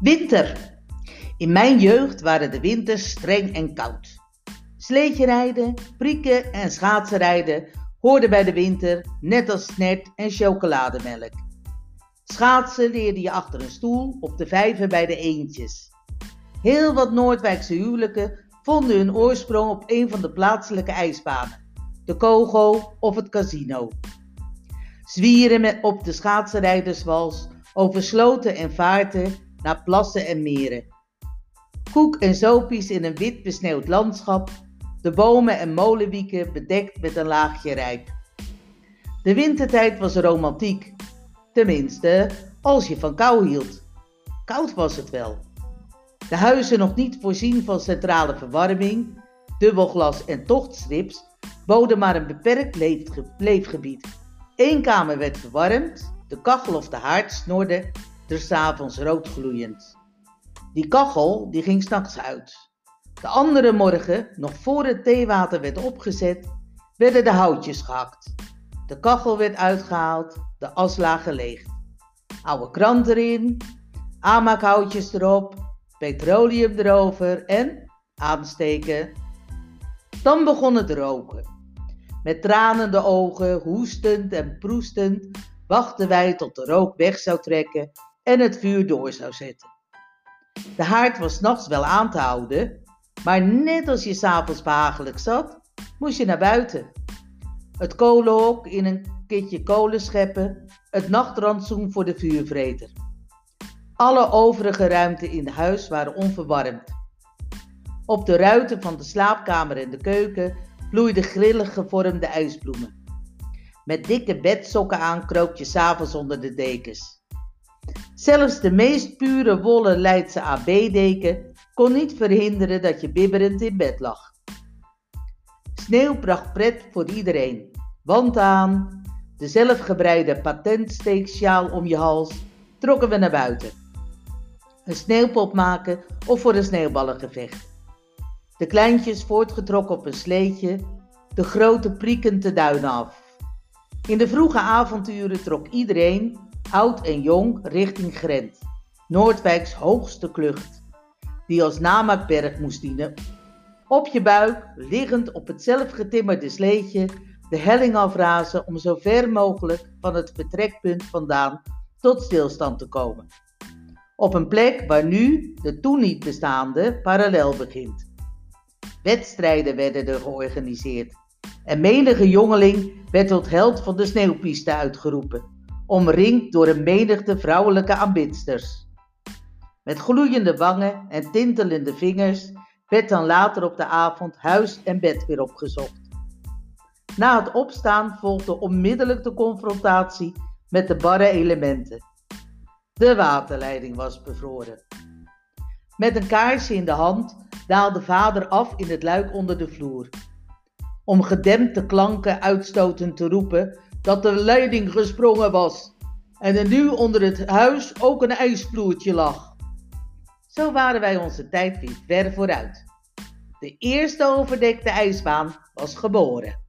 Winter. In mijn jeugd waren de winters streng en koud. Sleetje rijden, prikken en schaatsenrijden hoorden bij de winter, net als snet en chocolademelk. Schaatsen leerde je achter een stoel op de vijver bij de eendjes. Heel wat Noordwijkse huwelijken vonden hun oorsprong op een van de plaatselijke ijsbanen, de Kogo of het casino. Zwieren op de schaatsenrijderswals over sloten en vaarten naar plassen en meren. Koek en zopies in een wit besneeuwd landschap, de bomen en molenwieken bedekt met een laagje rijp. De wintertijd was romantiek, tenminste als je van kou hield. Koud was het wel. De huizen nog niet voorzien van centrale verwarming, dubbelglas en tochtstrips boden maar een beperkt leefgebied. Eén kamer werd verwarmd, de kachel of de haard snorde er s'avonds roodgloeiend. Die kachel die ging s'nachts uit. De andere morgen, nog voor het theewater werd opgezet, werden de houtjes gehakt. De kachel werd uitgehaald, de as lagen leeg. Oude krant erin, aanmaakhoutjes erop, petroleum erover en aansteken. Dan begon het roken. Met tranende ogen, hoestend en proestend, wachten wij tot de rook weg zou trekken en het vuur door zou zetten. De haard was nachts wel aan te houden, maar net als je s'avonds behagelijk zat, moest je naar buiten. Het kolenhok in een kitje kolen scheppen, het nachtrantsoen voor de vuurvreter. Alle overige ruimten in het huis waren onverwarmd. Op de ruiten van de slaapkamer en de keuken bloeiden grillig gevormde ijsbloemen. Met dikke bedsokken aan kroop je s'avonds onder de dekens. Zelfs de meest pure wollen Leidse AB-deken kon niet verhinderen dat je bibberend in bed lag. Sneeuw bracht pret voor iedereen. Want aan, de zelfgebreide patentsteeksjaal om je hals, trokken we naar buiten. Een sneeuwpop maken of voor een sneeuwballengevecht. De kleintjes voortgetrokken op een sleetje, de grote priekend de duinen af. In de vroege avonturen trok iedereen, oud en jong, richting Grent, Noordwijks hoogste klucht, die als namaakberg moest dienen. Op je buik, liggend op het zelfgetimmerde sleetje, de helling afrazen om zo ver mogelijk van het vertrekpunt vandaan tot stilstand te komen. Op een plek waar nu de toen niet bestaande parallel begint. Wedstrijden werden er georganiseerd en menige jongeling werd tot held van de sneeuwpiste uitgeroepen omringd door een menigte vrouwelijke aanbidsters. Met gloeiende wangen en tintelende vingers werd dan later op de avond huis en bed weer opgezocht. Na het opstaan volgde onmiddellijk de confrontatie met de barre elementen. De waterleiding was bevroren. Met een kaarsje in de hand daalde vader af in het luik onder de vloer. Om gedempte klanken uitstotend te roepen, dat de leiding gesprongen was en er nu onder het huis ook een ijsvloertje lag. Zo waren wij onze tijd weer ver vooruit. De eerste overdekte ijsbaan was geboren.